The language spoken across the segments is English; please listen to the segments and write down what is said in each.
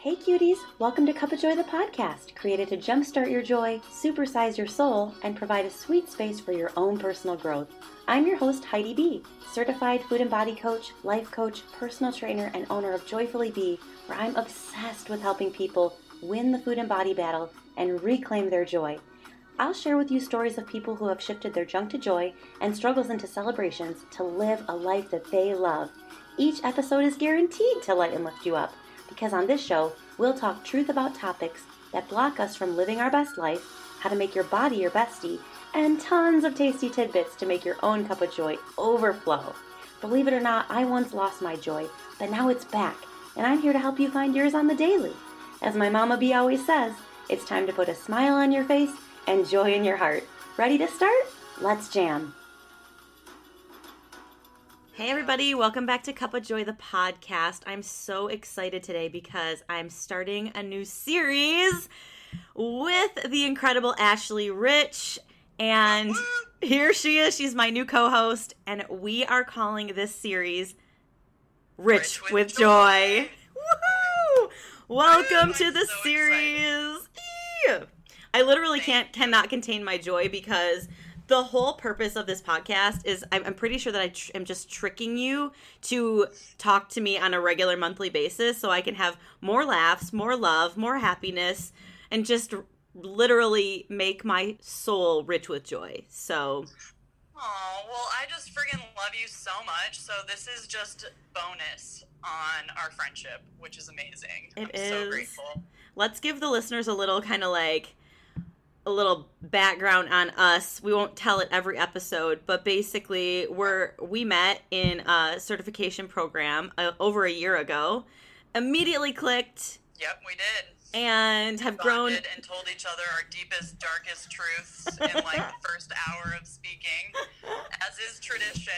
Hey cuties, welcome to Cup of Joy the podcast, created to jumpstart your joy, supersize your soul, and provide a sweet space for your own personal growth. I'm your host, Heidi B., certified food and body coach, life coach, personal trainer, and owner of Joyfully Be, where I'm obsessed with helping people win the food and body battle and reclaim their joy. I'll share with you stories of people who have shifted their junk to joy and struggles into celebrations to live a life that they love. Each episode is guaranteed to light and lift you up because on this show, we'll talk truth about topics that block us from living our best life, how to make your body your bestie, and tons of tasty tidbits to make your own cup of joy overflow. Believe it or not, I once lost my joy, but now it's back, and I'm here to help you find yours on the daily. As my Mama B always says, it's time to put a smile on your face and joy in your heart. Ready to start? Let's jam. Hey, everybody, welcome back to Cup of Joy, the podcast. I'm so excited today because I'm starting a new series with the incredible Ashley Rich. And here she is. She's my new co host. And we are calling this series Rich, Rich with, with, Joy. joy. Woohoo! Welcome to the so series. I literally can't cannot contain my joy because the whole purpose of this podcast is I'm, I'm pretty sure that I tr- am just tricking you to talk to me on a regular monthly basis so I can have more laughs, more love, more happiness, and just literally make my soul rich with joy. So. Oh, well, I just friggin' love you so much. So this is just bonus on our friendship, which is amazing. It I'm is. so grateful. Let's give the listeners a little kind of like a little background on us. We won't tell it every episode, but basically, we're we met in a certification program uh, over a year ago. Immediately clicked. Yep, we did. And have grown and told each other our deepest, darkest truths in like the first hour of speaking, as is tradition.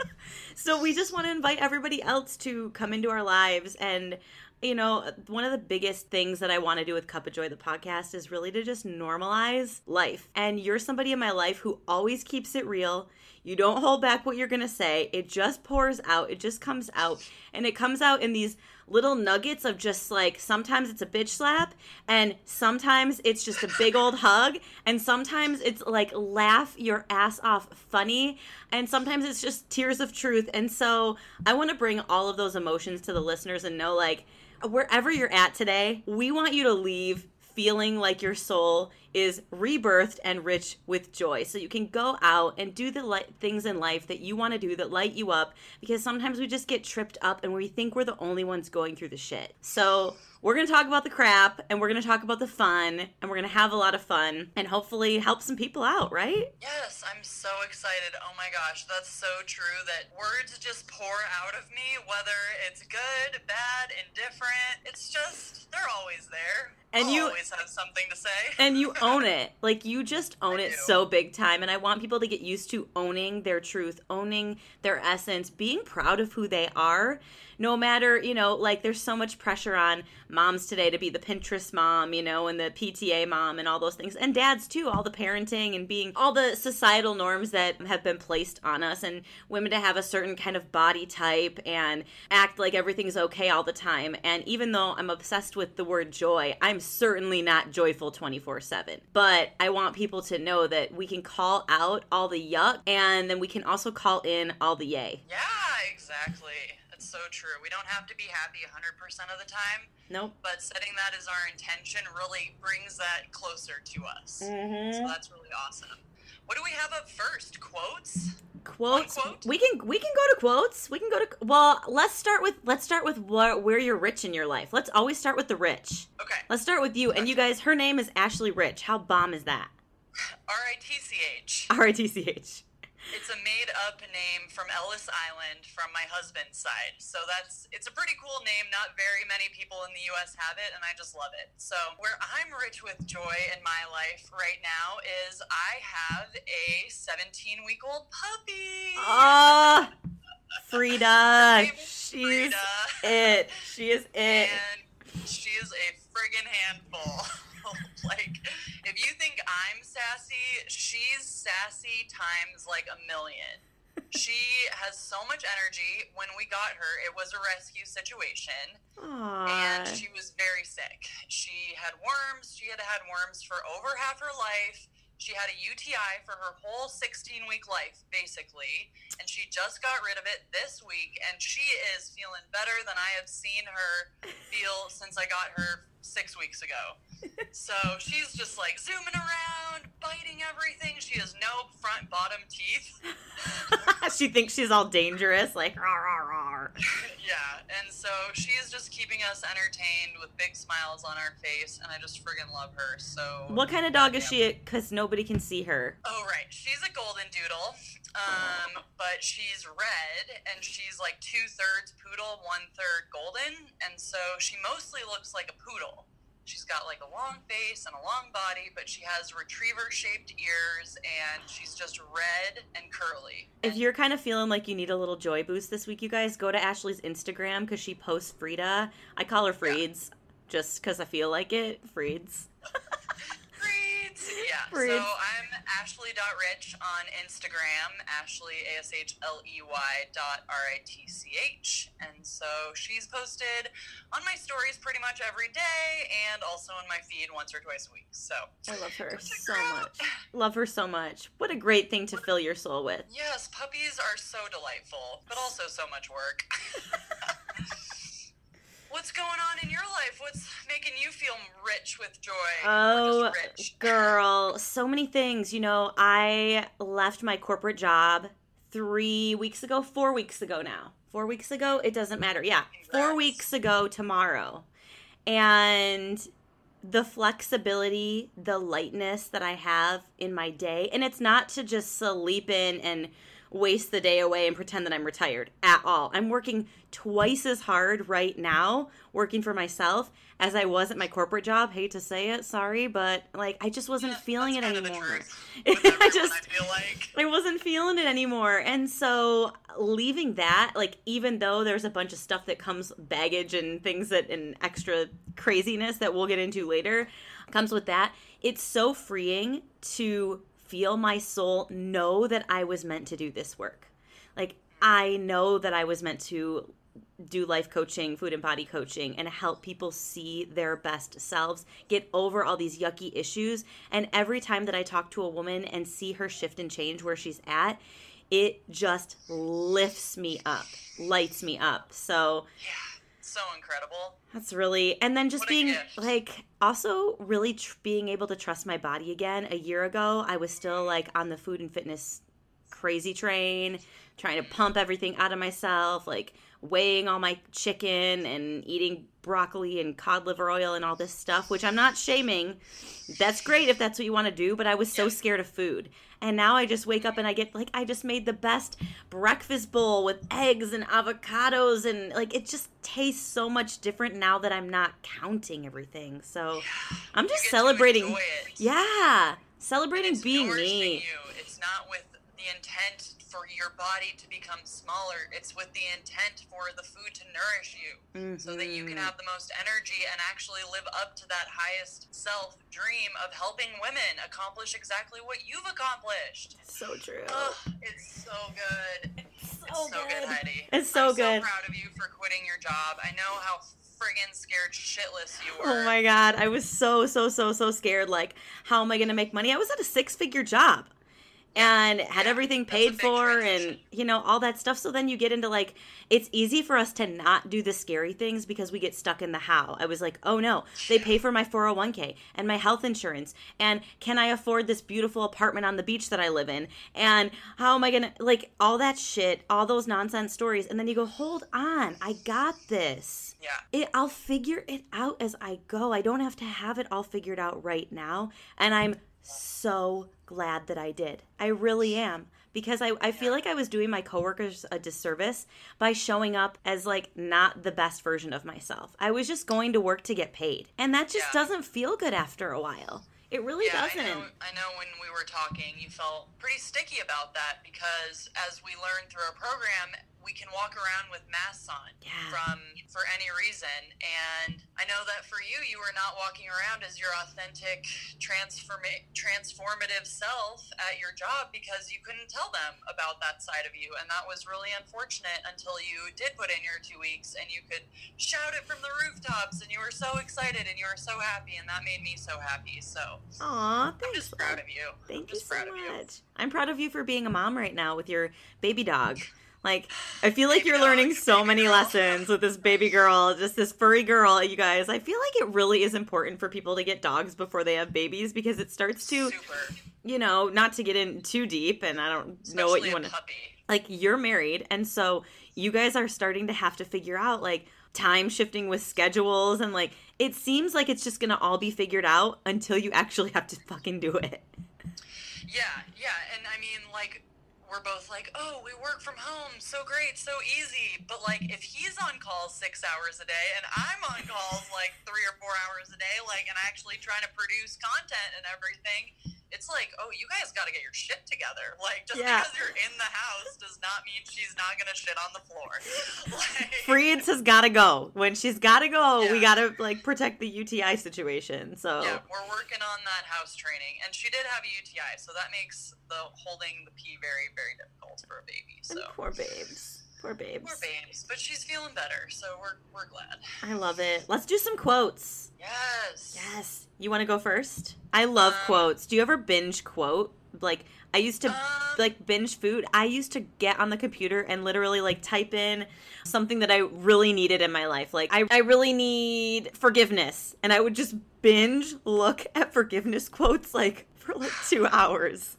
so we just want to invite everybody else to come into our lives and you know, one of the biggest things that I want to do with Cup of Joy, the podcast, is really to just normalize life. And you're somebody in my life who always keeps it real. You don't hold back what you're going to say. It just pours out. It just comes out. And it comes out in these little nuggets of just like sometimes it's a bitch slap and sometimes it's just a big old hug and sometimes it's like laugh your ass off funny and sometimes it's just tears of truth. And so I want to bring all of those emotions to the listeners and know like wherever you're at today, we want you to leave feeling like your soul is rebirthed and rich with joy. So you can go out and do the li- things in life that you want to do that light you up because sometimes we just get tripped up and we think we're the only ones going through the shit. So we're going to talk about the crap and we're going to talk about the fun and we're going to have a lot of fun and hopefully help some people out, right? Yes, I'm so excited. Oh my gosh, that's so true that words just pour out of me, whether it's good, bad, indifferent. It's just, they're always there. And you oh, always have something to say. And you own it. Like you just own I it do. so big time. And I want people to get used to owning their truth, owning their essence, being proud of who they are no matter, you know, like there's so much pressure on moms today to be the Pinterest mom, you know, and the PTA mom and all those things. And dads too, all the parenting and being all the societal norms that have been placed on us and women to have a certain kind of body type and act like everything's okay all the time. And even though I'm obsessed with the word joy, I'm certainly not joyful 24 7. But I want people to know that we can call out all the yuck and then we can also call in all the yay. Yeah, exactly That's so true. We don't have to be happy 100% of the time. Nope. But setting that as our intention really brings that closer to us. Mm-hmm. So that's really awesome. What do we have up first? Quotes? Quotes. Quote? We can we can go to quotes. We can go to well. Let's start with let's start with where, where you're rich in your life. Let's always start with the rich. Okay. Let's start with you. And you guys, her name is Ashley Rich. How bomb is that? R I T C H. R I T C H. It's a made up name from Ellis Island from my husband's side. So that's it's a pretty cool name. Not very many people in the US have it and I just love it. So where I'm rich with joy in my life right now is I have a 17 week old puppy. Ah, oh, Frida. She's Frida. it. She is it. And she is a friggin' handful. like, if you think I'm sassy, she's sassy times like a million. she has so much energy. When we got her, it was a rescue situation, Aww. and she was very sick. She had worms. She had had worms for over half her life. She had a UTI for her whole 16 week life, basically, and she just got rid of it this week, and she is feeling better than I have seen her feel since I got her six weeks ago. So she's just like zooming around, biting everything. She has no front bottom teeth. she thinks she's all dangerous, like rawr, rawr, rawr. Yeah, and so she's just keeping us entertained with big smiles on our face, and I just friggin' love her. So What kind of dog is she? Because nobody can see her. Oh right, she's a golden doodle, um, but she's red, and she's like two thirds poodle, one third golden, and so she mostly looks like a poodle. She's got like a long face and a long body, but she has retriever shaped ears, and she's just red and curly. If you're kind of feeling like you need a little joy boost this week, you guys go to Ashley's Instagram because she posts Frida. I call her Freeds just because I feel like it. Freeds. Yeah. So I'm Ashley.rich on Instagram, Ashley, A S H L E Y dot R I T C H. And so she's posted on my stories pretty much every day and also in my feed once or twice a week. So I love her so much. Love her so much. What a great thing to fill your soul with. Yes, puppies are so delightful, but also so much work. What's going on in your life? What's making you feel rich with joy? Oh, rich? girl, so many things. You know, I left my corporate job three weeks ago, four weeks ago now. Four weeks ago? It doesn't matter. Yeah, four weeks ago tomorrow. And the flexibility, the lightness that I have in my day, and it's not to just sleep in and waste the day away and pretend that I'm retired at all. I'm working twice as hard right now working for myself as I was at my corporate job. Hate to say it, sorry, but like I just wasn't Yeah, feeling it kind of the anymore. I just I feel like. I wasn't feeling it anymore. And so leaving that, like even though there's a bunch of stuff that comes baggage and things that and extra craziness that we'll get into later comes with that, it's so freeing to feel my soul know that I was meant to do this work. Like I know that I was meant to do life coaching, food and body coaching, and help people see their best selves, get over all these yucky issues. And every time that I talk to a woman and see her shift and change where she's at, it just lifts me up, lights me up. So Yeah, so incredible. that's really, and then just What being like, also really tr- being able to trust my body again. A year ago, I was still like on the food and fitness crazy train, trying to pump everything out of myself, like weighing all my chicken and eating broccoli and cod liver oil and all this stuff, which I'm not shaming. That's great if that's what you want to do, but I was so scared of food. And now I just wake up and I get like I just made the best breakfast bowl with eggs and avocados and like it just tastes so much different now that I'm not counting everything. So I'm just celebrating yeah, celebrating being me. You. It's not with the intent for your body to become smaller. It's with the intent for the food to nourish you. So that you can Mhm. have the most energy and actually live up to that highest self dream of helping women accomplish exactly what you've accomplished. So true. Oh, it's so good. It's so, It's so good, Heidi. It's so I'm good. so proud of you for quitting your job. I know how friggin' scared shitless you were. Oh my god, I was so so so so scared like how am I going to make money? I was at a six-figure job and had Yeah, everything paid for and you know all that stuff so then you get into like it's easy for us to not do the scary things because we get stuck in the how i was like oh no they pay for my 401k and my health insurance and can i afford this beautiful apartment on the beach that i live in and how am i gonna like all that shit all those nonsense stories and then you go hold on i got this Yeah. it I'll figure it out as I go. I don't have to have it all figured out right now. And I'm so glad that I did. I really am. Because I, I feel like I was doing my coworkers a disservice by showing up as like not the best version of myself. I was just going to work to get paid. And that just Yeah. doesn't feel good after a while. It really yeah, doesn't. I know. I know. When we were talking, you felt pretty sticky about that because, as we learned through our program, we can walk around with masks on Yeah. from for any reason, and I know that for you, you were not walking around as your authentic, transforma- transformative self at your job because you couldn't tell them about that side of you. And that was really unfortunate until you did put in your two weeks and you could shout it from the rooftops and you were so excited and you were so happy. And that made me so happy. So, Aw, I'm just proud of you. Thank I'm you so proud of you. much. I'm proud of you for being a mom right now with your baby dog. Like, I feel like Baby you're learning so many girl. lessons with this baby girl, just this furry girl, you guys. I feel like it really is important for people to get dogs before they have babies because it starts to, Super. you know, not to get in too deep, and I don't know what you want to. Like, you're married, and so you guys are starting to have to figure out, like, time shifting with schedules, and like, it seems like it's just gonna all be figured out until you actually have to fucking do it. Yeah, yeah, and I mean, like, we're both like, oh, we work from home, so great, so easy. But like, if he's on calls six hours a day and I'm on calls like three or four hours a day, like, and actually trying to produce content and everything, it's like, oh, you guys got to get your shit together. Like, just Yeah. because you're in the house does not mean she's not gonna shit on the floor. like, Freeds has got to go. When she's got to go, we got to like protect the UTI situation. So Yeah, we're working on that house training, and she did have a UTI, so that makes the holding the pee very, very difficult for a baby. And So poor babes, poor babes. poor babes, but she's feeling better, so we're we're glad. I love it. Let's do some quotes. Yes. Yes. You want to go first? I love Um, quotes. Do you ever binge quote? Like I used to Um, like binge food. I used to get on the computer and literally like type in something that I really needed in my life. Like I, I really need forgiveness. And I would just binge look at forgiveness quotes like for like two hours.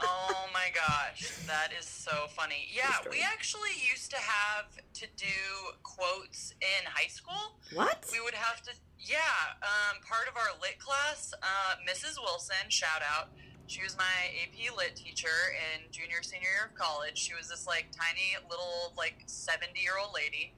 Oh my gosh, that is so funny. Yeah, we actually used to have to do quotes in high school. What? We would have to, yeah. Um, part of our lit class, uh, Mrs. Wilson, shout out. She was my AP lit teacher in junior senior year of college. She was this like tiny little like seventy year old lady,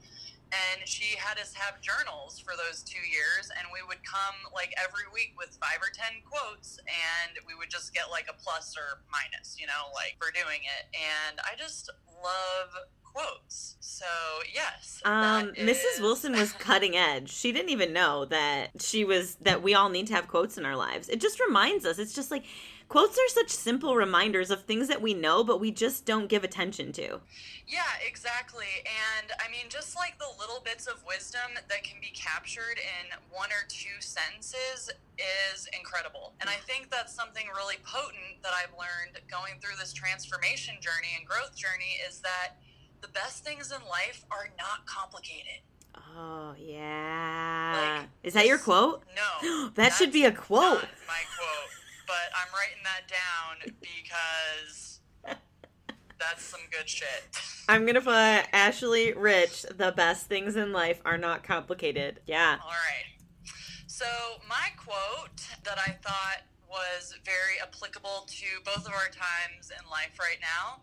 and she had us have journals for those two years, and we would come like every week with five or ten quotes, and we would just get like a plus or minus, you know, like for doing it. And I just love quotes. So yes, Um, that Mrs. Wilson was cutting edge. She didn't even know that she was that we all need to have quotes in our lives. It just reminds us. It's just like quotes are such simple reminders of things that we know but we just don't give attention to. Yeah, exactly. And I mean, just like the little bits of wisdom that can be captured in one or two sentences is incredible. And I think that's something really potent that I've learned going through this transformation journey and growth journey is that the best things in life are not complicated. Oh, yeah. Like, Is that your quote? No. That should be a quote. not my quote, but I'm writing that down because that's some good shit. I'm going to put Ashley Rich, the best things in life are not complicated. Yeah. All right. So, my quote that I thought was very applicable to both of our times in life right now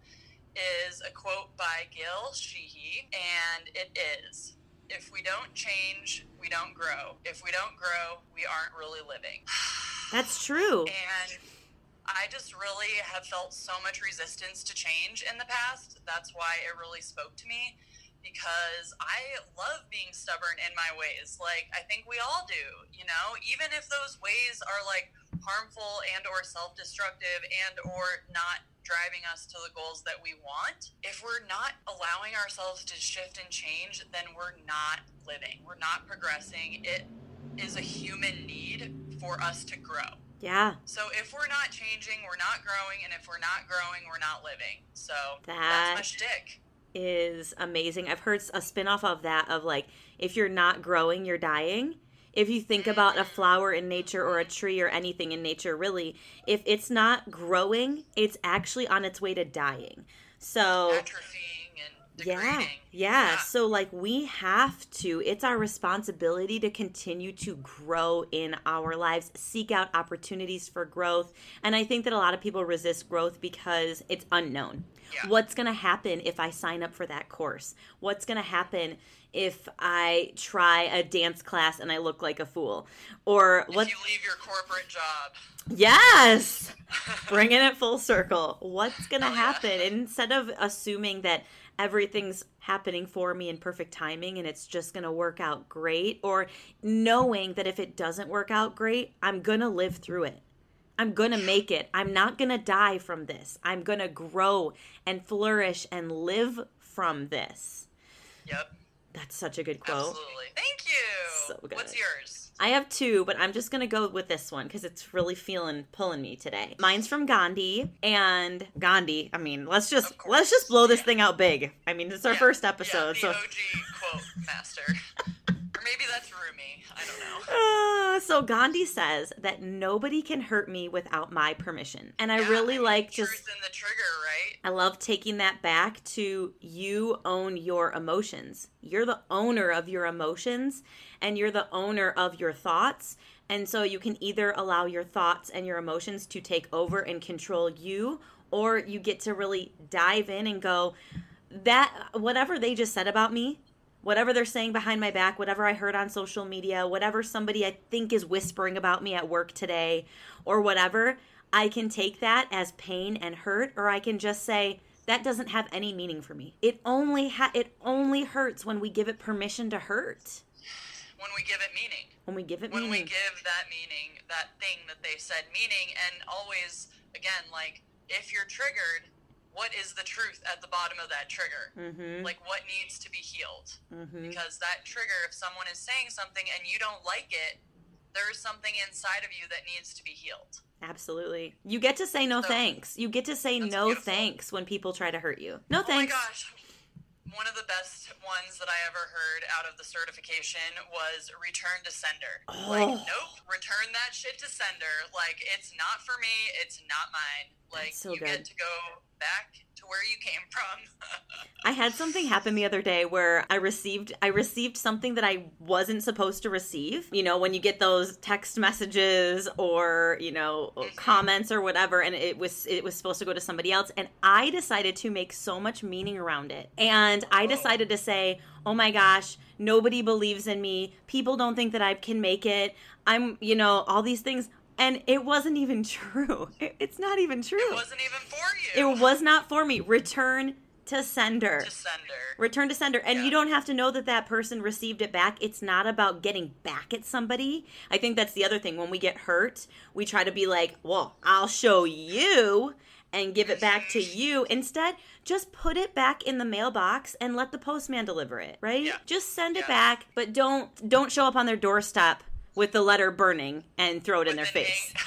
is a quote by Gail Sheehy, and it is If we don't change, we don't grow. If we don't grow, we aren't really living. That's true. And I just really have felt so much resistance to change in the past. That's why it really spoke to me because I love being stubborn in my ways. Like I think we all do, you know, even if those ways are like harmful and or self-destructive and or not driving us to the goals that we want. If we're not allowing ourselves to shift and change, then we're not living. We're not progressing. It is a human need for us to grow. Yeah. So if we're not changing, we're not growing, and if we're not growing, we're not living. So That- that's my shtick. is amazing. I've heard a spin-off of that of like if you're not growing, you're dying. If you think about a flower in nature or a tree or anything in nature really, if it's not growing, it's actually on its way to dying. So Atrophying and yeah, yeah. So like we have to. It's our responsibility to continue to grow in our lives, seek out opportunities for growth. And I think that a lot of people resist growth because it's unknown. Yeah. What's going to happen if I sign up for that course? What's going to happen if I try a dance class and I look like a fool? Or what If you leave your corporate job. Yes. Bringing it full circle. What's going to Oh, happen? And instead of assuming that everything's happening for me in perfect timing and it's just going to work out great, or knowing that if it doesn't work out great, I'm going to live through it. I'm going to make it. I'm not going to die from this. I'm going to grow and flourish and live from this. Yep. That's such a good quote. Absolutely. Thank you. So good. What's yours? I have two, but I'm just gonna go with this one because it's really feeling pulling me today. Mine's from Gandhi, and Gandhi. I mean, let's just let's just blow this yeah. thing out big. I mean, it's our Yeah, first yeah, episode, the so OG quote master. maybe that's Rumi. I don't know. Uh, so Gandhi says that nobody can hurt me without my permission, and I Yeah, really mean, like truth just. trigger, right? I love taking that back to you own your emotions. You're the owner of your emotions and you're the owner of your thoughts. And so you can either allow your thoughts and your emotions to take over and control you, or you get to really dive in and go, that whatever they just said about me, whatever they're saying behind my back, whatever I heard on social media, whatever somebody I think is whispering about me at work today, or whatever, I can take that as pain and hurt, or I can just say, that doesn't have any meaning for me. It only ha- it only hurts when we give it permission to hurt. When we give it meaning. When we give it meaning. When we give that meaning, that thing that they said meaning, and always, again, like, if you're triggered, what is the truth at the bottom of that trigger? mm-hmm. Like, what needs to be healed? mm-hmm. Because that trigger, if someone is saying something and you don't like it, there's something inside of you that needs to be healed. Absolutely. You get to say no So- thanks. You get to say no beautiful. thanks when people try to hurt you. No Oh thanks. my gosh. One of the best ones that I ever heard out of the certification was return to sender. Like, Oh. nope, return that shit to sender. Like, it's not for me, it's not mine. Like, so you good. get to go back to where you came from. I had something happen the other day where I received I received something that I wasn't supposed to receive. You know, when you get those text messages or, you know, mm-hmm. comments or whatever and it was it was supposed to go to somebody else and I decided to make so much meaning around it. And I decided to say, "Oh my gosh, nobody believes in me. People don't think that I can make it. I'm, you know, all these things." And it wasn't even true. It- It's not even true. it wasn't even for you. It was not for me. Return to sender. to sender. Return to sender. And Yeah. you don't have to know that that person received it back. It's not about getting back at somebody. I think that's the other thing. When we get hurt, we try to be like, well, I'll show you and give it back to you. Instead, just put it back in the mailbox and let the postman deliver it, right? Yeah. Just send it Yeah. back, but don't don't show up on their doorstep with the letter burning and throw it in their face. ink-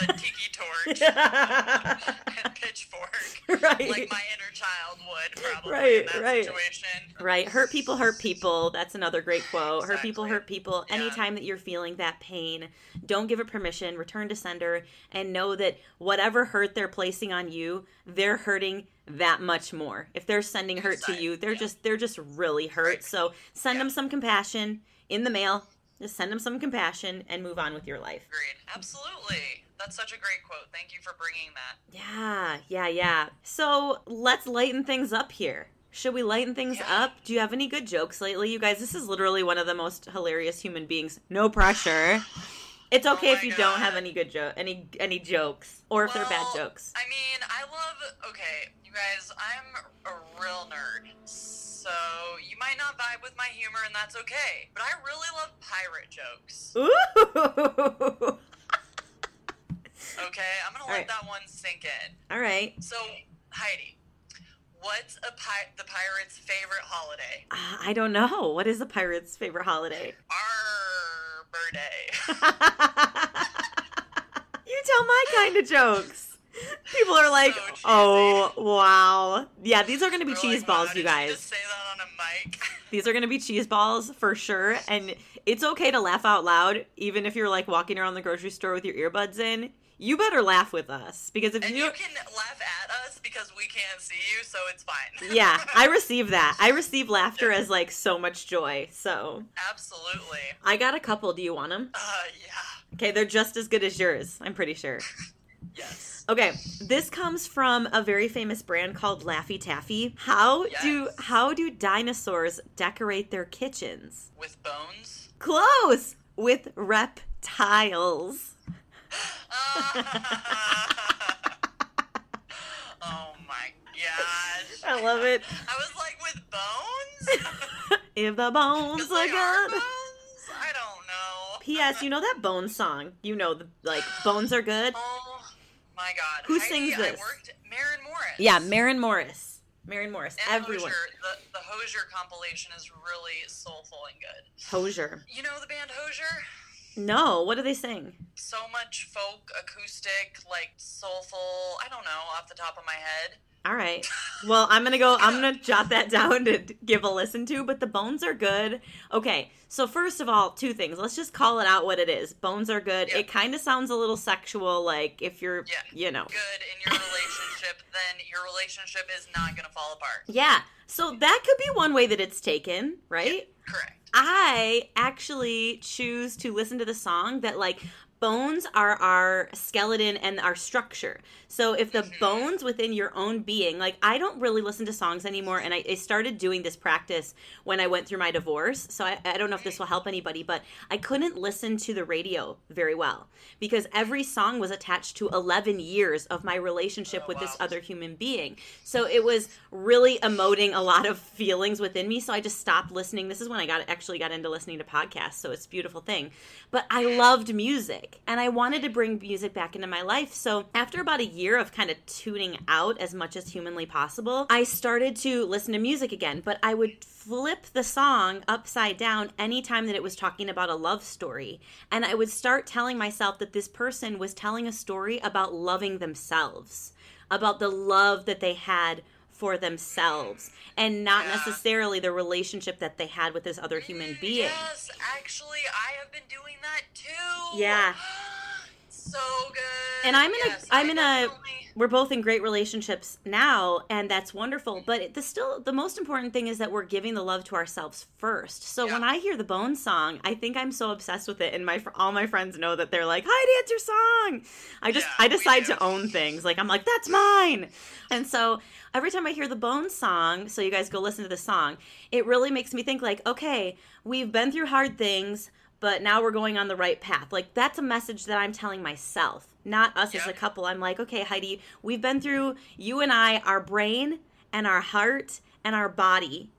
with a tiki torch and pitchfork. right. Like my inner child would probably Right, in that right. situation. Right. Hurt people hurt people. That's another great quote. Hurt people hurt people. Yeah. Anytime that you're feeling that pain, don't give it permission. Return to sender and know that whatever hurt they're placing on you, they're hurting that much more. If they're sending hurt to you, they're yeah. just they're just really hurt. So send Yeah. them some compassion in the mail. Just send them some compassion and move on with your life. Agreed. Absolutely. That's such a great quote. Thank you for bringing that. Yeah, yeah, yeah. So let's lighten things up here. Should we lighten things Yeah. up? Do you have any good jokes lately? You guys, this is literally one of the most hilarious human beings. No pressure. It's Oh okay if my you don't have any good joke, any any jokes, or if they're bad jokes. I mean, I love. Okay, you guys, I'm a real nerd, so you might not vibe with my humor, and that's okay. But I really love pirate jokes. Ooh. Okay, I'm gonna let Alright. that one sink in. All right. So, Heidi, what's a pi- the pirate's favorite holiday? Uh, I don't know. What is a pirate's favorite holiday? Arbor Day. you tell my kind of jokes. People are like, So "Oh, wow. Yeah, these are going to be We're cheese like, balls, you guys. just say that on a mic. These are going to be cheese balls for sure. And it's okay to laugh out loud, even if you're like walking around the grocery store with your earbuds in. You better laugh with us because if and you. you can laugh at us because we can't see you, so it's fine. yeah, I receive that. I receive laughter as like so much joy. So Absolutely. I got a couple. Do you want them? Uh, yeah. Okay, they're just as good as yours. I'm pretty sure. Yes. Okay, this comes from a very famous brand called Laffy Taffy. How do how do dinosaurs decorate their kitchens? With bones. Close with reptiles. oh my gosh. I love it. I was like, with bones? if the bones are are good. bones? I don't know. P.S. You know that Bones song? You know the like Bones are good. Oh my god. Who Heidi, sings this? I worked Maren Morris. Yeah, Maren Morris. Maren Morris. And Everyone. Hozier. The, the Hozier compilation is really soulful and good. Hozier. You know the band Hozier? No, what do they sing? So much folk, acoustic, like soulful. I don't know off the top of my head. All right. Well, I'm gonna go. I'm gonna jot that down to give a listen to. But the bones are good. Okay. So first of all, two things. Let's just call it out what it is. Bones are good. Yeah. It kind of sounds a little sexual. Like if you're, Yeah. you know. Good in your relationship, then your relationship is not going to fall apart. Yeah. So that could be one way that it's taken, right? Correct. I actually choose to listen to the song that like bones are our skeleton and our structure. So if the mm-hmm. bones within your own being, like I don't really listen to songs anymore, and I, I started doing this practice when I went through my divorce. So I, I don't know if this will help anybody, but I couldn't listen to the radio very well because every song was attached to 11 years of my relationship Oh, with this other human being. So it was really emoting a lot of feelings within me. So I just stopped listening. This is when I got actually got into listening to podcasts. So it's a beautiful thing. But I loved music and I wanted to bring music back into my life. So after about a year of kind of tuning out as much as humanly possible, I started to listen to music again. But I would flip the song upside down anytime that it was talking about a love story. And I would start telling myself that this person was telling a story about loving themselves, about the love that they had for themselves, and not Yeah. necessarily the relationship that they had with this other human Mm, being. Yes, actually, I have been doing that too. Yeah. so good. And I'm in Yes, a I'm I in a we're both in great relationships now and that's wonderful but the still the most important thing is that we're giving the love to ourselves first. So Yeah. when i hear the bone song i think i'm so obsessed with it and my all my friends know that they're like heidi it's your song. I just Yeah, i decide to own things. Like i'm like that's mine. And so every time i hear the bone song so you guys go listen to the song it really makes me think like okay we've been through hard things but now we're going on the right path. Like that's a message that I'm telling myself, not us as a couple. I'm like, okay, Heidi, we've been through you and I, our brain and our heart and our body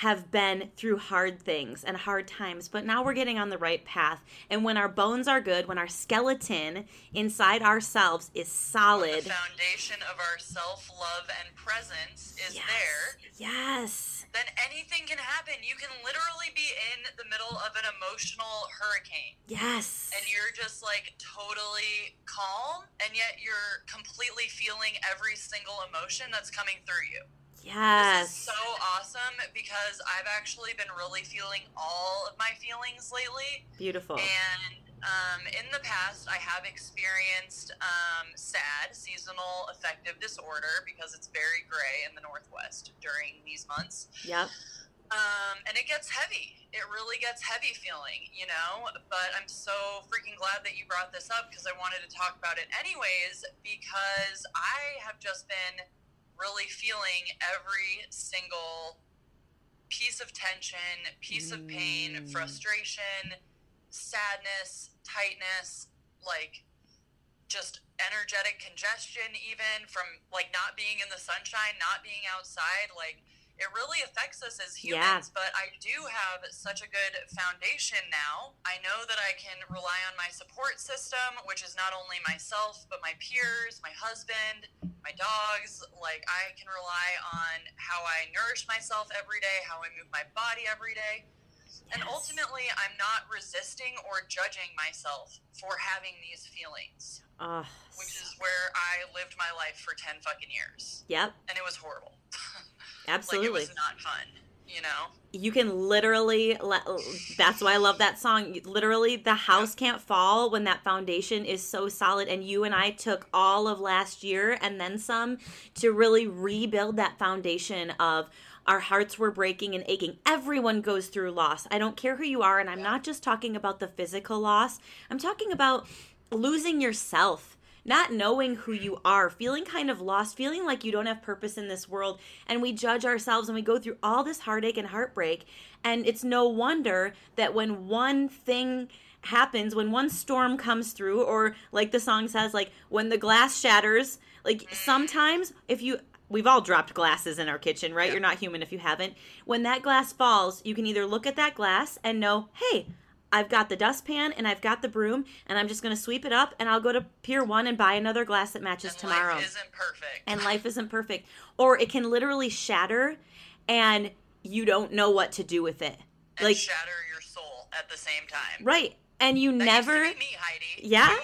have been through hard things and hard times, but now we're getting on the right path. And when our bones are good, when our skeleton inside ourselves is solid, the foundation of our self love and presence is yes, there. yes, Then anything can happen. You can literally be in the middle of an emotional hurricane. yes, and you're just like totally calm and yet you're completely feeling every single emotion that's coming through you. This is yes, so awesome because I've actually been really feeling all of my feelings lately. beautiful. And um, in the past, I have experienced um, SAD, seasonal affective disorder, because it's very gray in the Northwest during these months. Yep. Um, and it gets heavy. It really gets heavy feeling, you know? But I'm so freaking glad that you brought this up because I wanted to talk about it anyways because I have just been really feeling every single piece of tension, piece of pain, Mm. frustration, sadness, tightness, like just energetic congestion even from like not being in the sunshine, not being outside, like it really affects us as Yeah. humans, but I do have such a good foundation now. I know that I can rely on my support system, which is not only myself, but my peers, my husband, my dogs. Like, I can rely on how I nourish myself every day, how I move my body every day. And Yes. ultimately, I'm not resisting or judging myself for having these feelings, Oh, which is where I lived my life for 10 fucking years. yep, And it was horrible. absolutely. Like, it was not fun, you know? you can literally, that's why i love that song literally the house can't fall when that foundation is so solid and you and i took all of last year and then some to really rebuild that foundation of our hearts were breaking and aching. Everyone goes through loss. I don't care who you are and i'm not just talking about the physical loss. I'm talking about losing yourself not knowing who you are, feeling kind of lost, feeling like you don't have purpose in this world, and we judge ourselves and we go through all this heartache and heartbreak. And it's no wonder that when one thing happens, when one storm comes through, or like the song says, like when the glass shatters, like mm. sometimes if you we've all dropped glasses in our kitchen, right? Yeah. You're not human if you haven't. When that glass falls, you can either look at that glass and know, hey, I've got the dustpan and I've got the broom, and I'm just going to sweep it up, and I'll go to Pier 1 and buy another glass that matches and tomorrow. life isn't perfect. and life isn't perfect. Or it can literally shatter, and you don't know what to do with it. and Like, shatter your soul at the same time. right. And you That never. used to be me, Heidi. Yeah? You,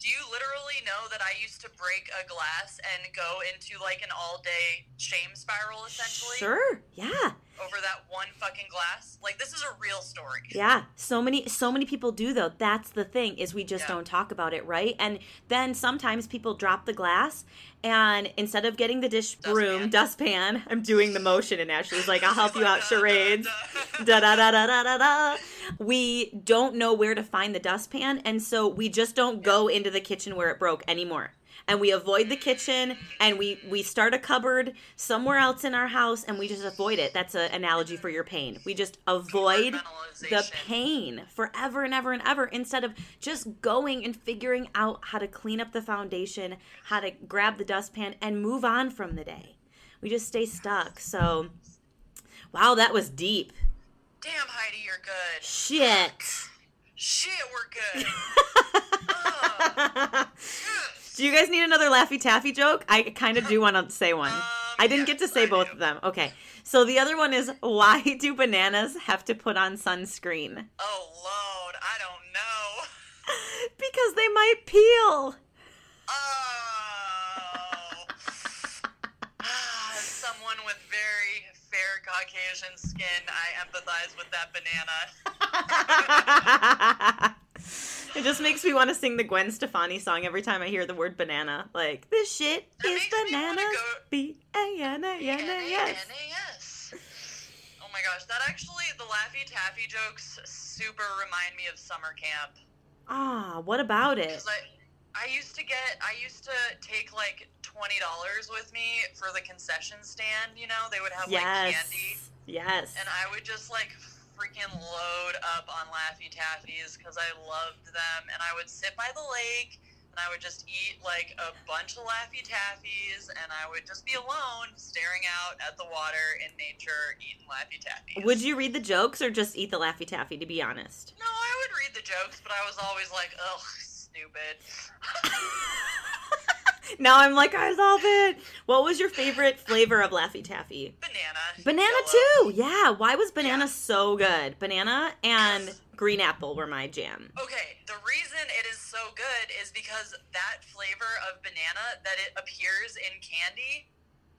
do you literally know that I used to break a glass and go into like an all-day shame spiral, essentially, Sure. Yeah. over that one fucking glass? Like this is a real story. Yeah, so many so many people do though. That's the thing is we just Yeah. don't talk about it, right? And then sometimes people drop the glass and instead of getting the dish broom, dustpan, I'm doing the motion and Ashley's like, "I'll help you out, charades." da da da da da da da. We don't know where to find the dustpan, and so we just don't go into the kitchen where it broke anymore. And we avoid the kitchen, and we we start a cupboard somewhere else in our house, and we just avoid it. That's an analogy for your pain. We just avoid the pain forever and ever and ever instead of just going and figuring out how to clean up the foundation, how to grab the dustpan, and move on from the day. We just stay stuck. So, wow, that was deep. Damn, Heidi, you're good. Shit. Shit, we're good. do you guys need another Laffy Taffy joke? I kind of do want to say one. Um, I didn't get to say I both do. of them. Okay. So the other one is why do bananas have to put on sunscreen? Oh Lord, I don't know. Because they might peel. Oh. Ah, As someone with very fair Caucasian skin, I empathize with that banana. it just makes me want to sing the Gwen Stefani song every time I hear the word banana. Like, this shit That is bananas. B A N A N A S. Oh my gosh, that actually, the Laffy Taffy jokes super remind me of summer camp. Ah, what about it? Because I, I used to get, I used to take like $20 with me for the concession stand, you know? They would have like Yes. candy. Yes. And I would just like freaking load up on Laffy Taffies because I loved them. And I would sit by the lake and I would just eat like a bunch of Laffy Taffies and I would just be alone staring out at the water in nature eating Laffy Taffies. Would you read the jokes or just eat the Laffy Taffy, to be honest? No, I would read the jokes, but I was always like, ugh, stupid. now I'm like, I love it. What was your favorite flavor of Laffy Taffy? Banana. Banana Yellow. too. Yeah. Why was banana Yeah. so good? Banana and Yes. green apple were my jam. Okay, the reason it is so good is because that flavor of banana that it appears in candy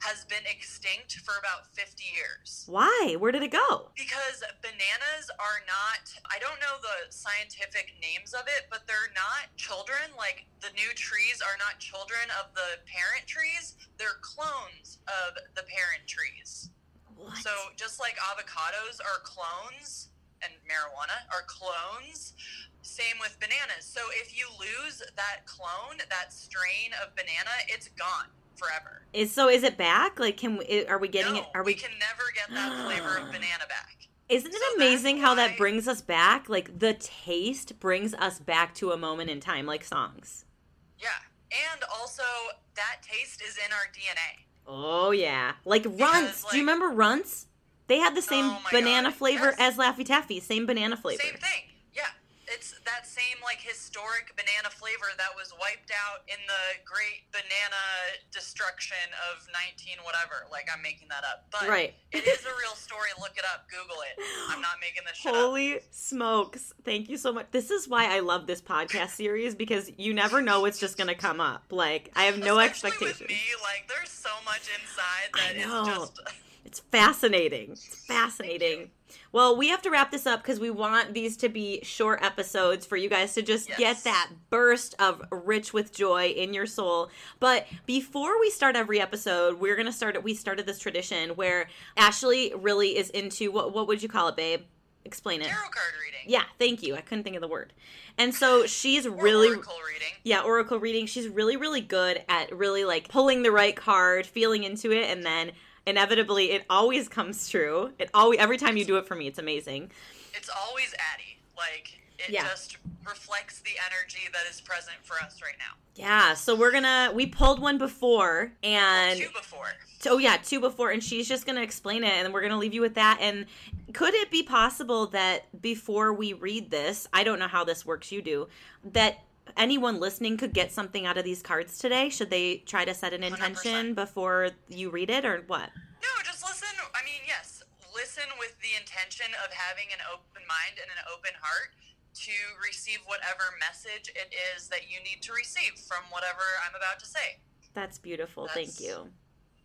has been extinct for about 50 years. Why? Where did it go? Because bananas are not, I don't know the scientific names of it, but they're not children. Like the new trees are not children of the parent trees, they're clones of the parent trees. What? So just like avocados are clones and marijuana are clones, same with bananas. So if you lose that clone, that strain of banana, it's gone forever. Is so? Is it back? Like, can we? Are we getting no, it? Are we we? can never get that flavor of banana back. Isn't it so amazing how that brings us back? Like the taste brings us back to a moment in time, like songs. Yeah. And also that taste is in our DNA. Oh yeah, like Runts. Do you remember Runts? They had the same Oh banana God, flavor yes. as Laffy Taffy. Same banana flavor. Same thing. It's that same like historic banana flavor that was wiped out in the great banana destruction of 19 whatever. Like I'm making that up. But Right. it is a real story. Look it up. Google it. I'm not making this shit up. Holy smokes. Thank you so much. This is why I love this podcast series because you never know what's just going to come up. Like, I have no Especially expectations. With me, like there's so much inside that is just It's fascinating. It's fascinating. Well, we have to wrap this up because we want these to be short episodes for you guys to just Yes. get that burst of rich with joy in your soul. But before we start every episode, we're gonna start it. We started this tradition where Ashley really is into what? What would you call it, babe? Explain it. tarot card reading. Yeah, thank you. I couldn't think of the word. And so she's really oracle reading. yeah, oracle reading. She's really, really good at really like pulling the right card, feeling into it, and then inevitably it always comes true. It always every time you do it for me, it's amazing. It's always Addie. Like it Yeah. just reflects the energy that is present for us right now. Yeah, so we're gonna we pulled one before and Two before. oh yeah, two before and she's just gonna explain it and we're gonna leave you with that and could it be possible that before we read this, I don't know how this works, you do, that anyone listening could get something out of these cards today? Should they try to set an intention 100%. before you read it or what? No, just listen. I mean, yes, listen with the intention of having an open mind and an open heart to receive whatever message it is that you need to receive from whatever I'm about to say. That's beautiful. Thank you.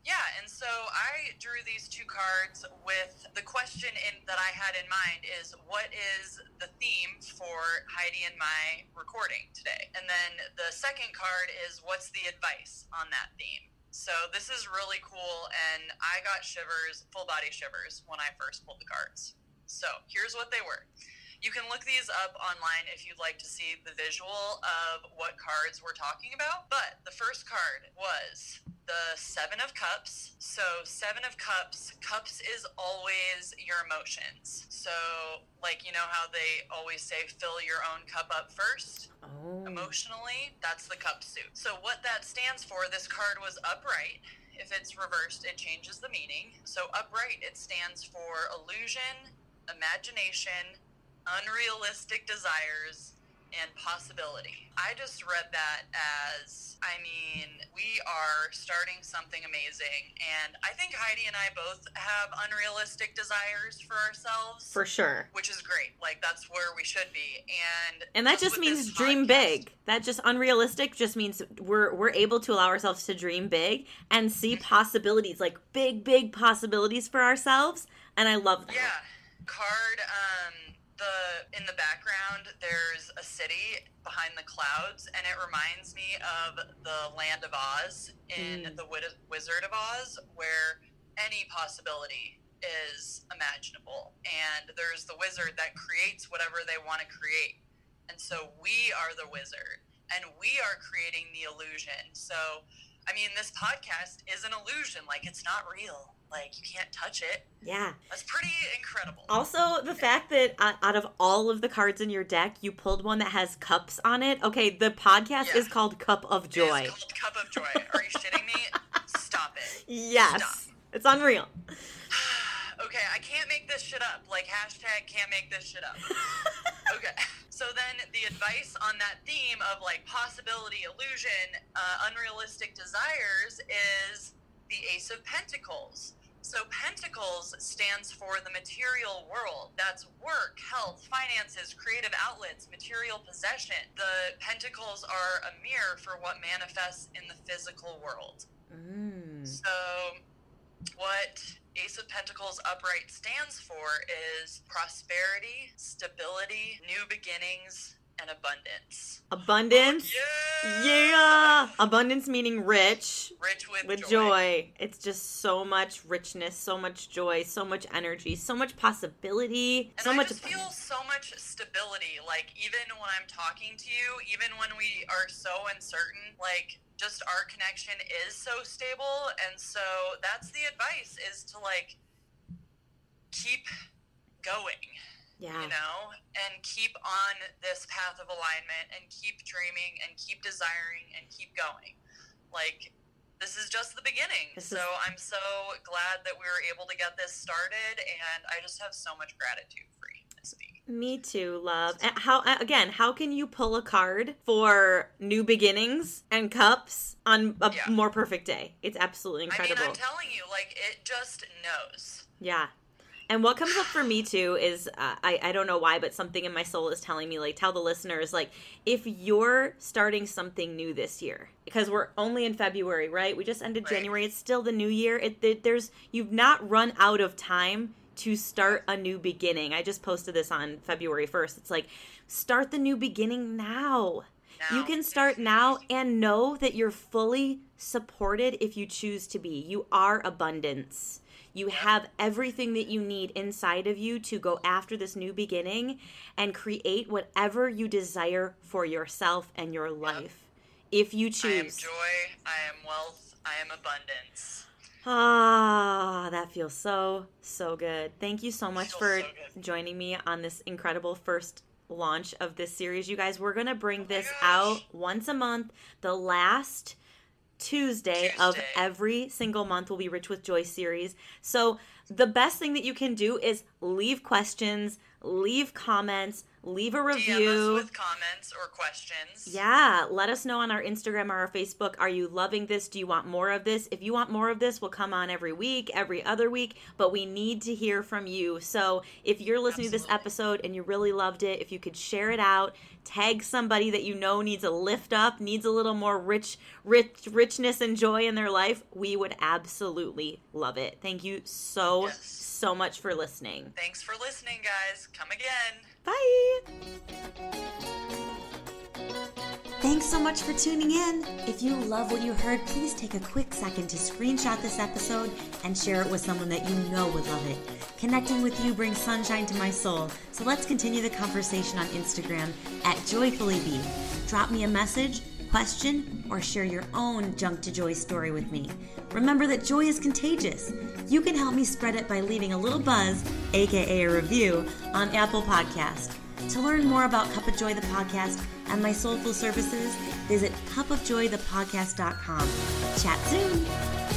Yeah, and so I drew these two cards with the question in, that I had in mind is what is the theme for Heidi and my recording today? And then the second card is what's the advice on that theme? So this is really cool, and I got shivers, full body shivers, when I first pulled the cards. So here's what they were. You can look these up online if you'd like to see the visual of what cards we're talking about. But the first card was the Seven of Cups. So, Seven of Cups, cups is always your emotions. So, like, you know how they always say, fill your own cup up first? Oh. emotionally, that's the cup suit. So what that stands for, this card was upright. If it's reversed, it changes the meaning. So upright, it stands for illusion, imagination, unrealistic desires, and possibility. I just read that as, I mean, we are starting something amazing. And I think Heidi and I both have unrealistic desires for ourselves. For sure. which is great. Like that's where we should be. And And that just means dream podcast- big. That just unrealistic just means we're we're able to allow ourselves to dream big and see Mm-hmm. possibilities, like big, big possibilities for ourselves. And I love that. Yeah. Card um the in the background there's a city behind the clouds and it reminds me of the land of Oz in Mm. the Wiz- Wizard of Oz where any possibility is imaginable and there's the wizard that creates whatever they want to create. And so we are the wizard and we are creating the illusion. So I mean this podcast is an illusion like it's not real. Like you can't touch it. Yeah. That's pretty incredible. Also, the fact that out of all of the cards in your deck, you pulled one that has cups on it. Okay, the podcast Yeah. is called Cup of Joy. Cup of Joy. Are you shitting me? Stop it. Yes. Stop. It's unreal. Okay, I can't make this shit up. Like hashtag can't make this shit up. Okay. So then the advice on that theme of like possibility, illusion, uh, unrealistic desires is the Ace of Pentacles. So Pentacles stands for the material world. That's work, health, finances, creative outlets, material possession. The Pentacles are a mirror for what manifests in the physical world. Mm. So, what Ace of Pentacles upright stands for is prosperity, stability, new beginnings, and abundance. Abundance. Yeah! Yeah. Abundance meaning rich. Rich with, with joy. joy. It's just so much richness, so much joy, so much energy, so much possibility, And so I much. just feel so much stability. Like, even when I'm talking to you, even when we are so uncertain, like, just our connection is so stable. And so that's the advice is to, like, keep going. Yeah, you know, and keep on this path of alignment and keep dreaming and keep desiring and keep going. Like, this is just the beginning. This so is- I'm so glad that we were able to get this started, and I just have so much gratitude for you, Miss B. me too, love. And how again? How can you pull a card for new beginnings and cups on a Yeah. more perfect day? It's absolutely incredible. I mean. I'm telling you, like, it just knows. Yeah. And what comes up for me too is uh, I I don't know why, but something in my soul is telling me like tell the listeners like if you're starting something new this year because we're only in February, right? We just ended Right. January. It's still the new year. It, it there's you've not run out of time to start a new beginning. I just posted this on February 1st. It's like start the new beginning now. You can start now and know that you're fully supported if you choose to be. You are abundance. You have everything that you need inside of you to go after this new beginning and create whatever you desire for yourself and your life. If you choose. I am joy, I am wealth, I am abundance. Ah, that feels so, so good. Thank you so much for so joining me on this incredible first launch of this series, you guys. We're going to bring my this gosh. out once a month. The last Tuesday, of every single month will be Rich with Joy series. So the best thing that you can do is leave questions, leave comments, leave a review. us with comments or questions. Yeah, let us know on our Instagram or our Facebook. Are you loving this? Do you want more of this? If you want more of this, we'll come on every week, every other week, but we need to hear from you. So if you're listening to this episode and you really loved it, if you could share it out, tag somebody that you know needs a lift up, needs a little more rich, rich, richness and joy in their life, we would absolutely love it. Thank you so, Yes. so much for listening. Thanks for listening, guys. Come again. Bye. Thanks so much for tuning in. If you love what you heard, please take a quick second to screenshot this episode and share it with someone that you know would love it. Connecting with you brings sunshine to my soul, so let's continue the conversation on Instagram at JoyfullyBe. Drop me a message, question, or share your own junk to joy story with me. Remember that joy is contagious. You can help me spread it by leaving a little buzz, aka a review, on Apple Podcast. To learn more about Cup of Joy the podcast and my soulful services, visit cupofjoythepodcast.com. Chat soon.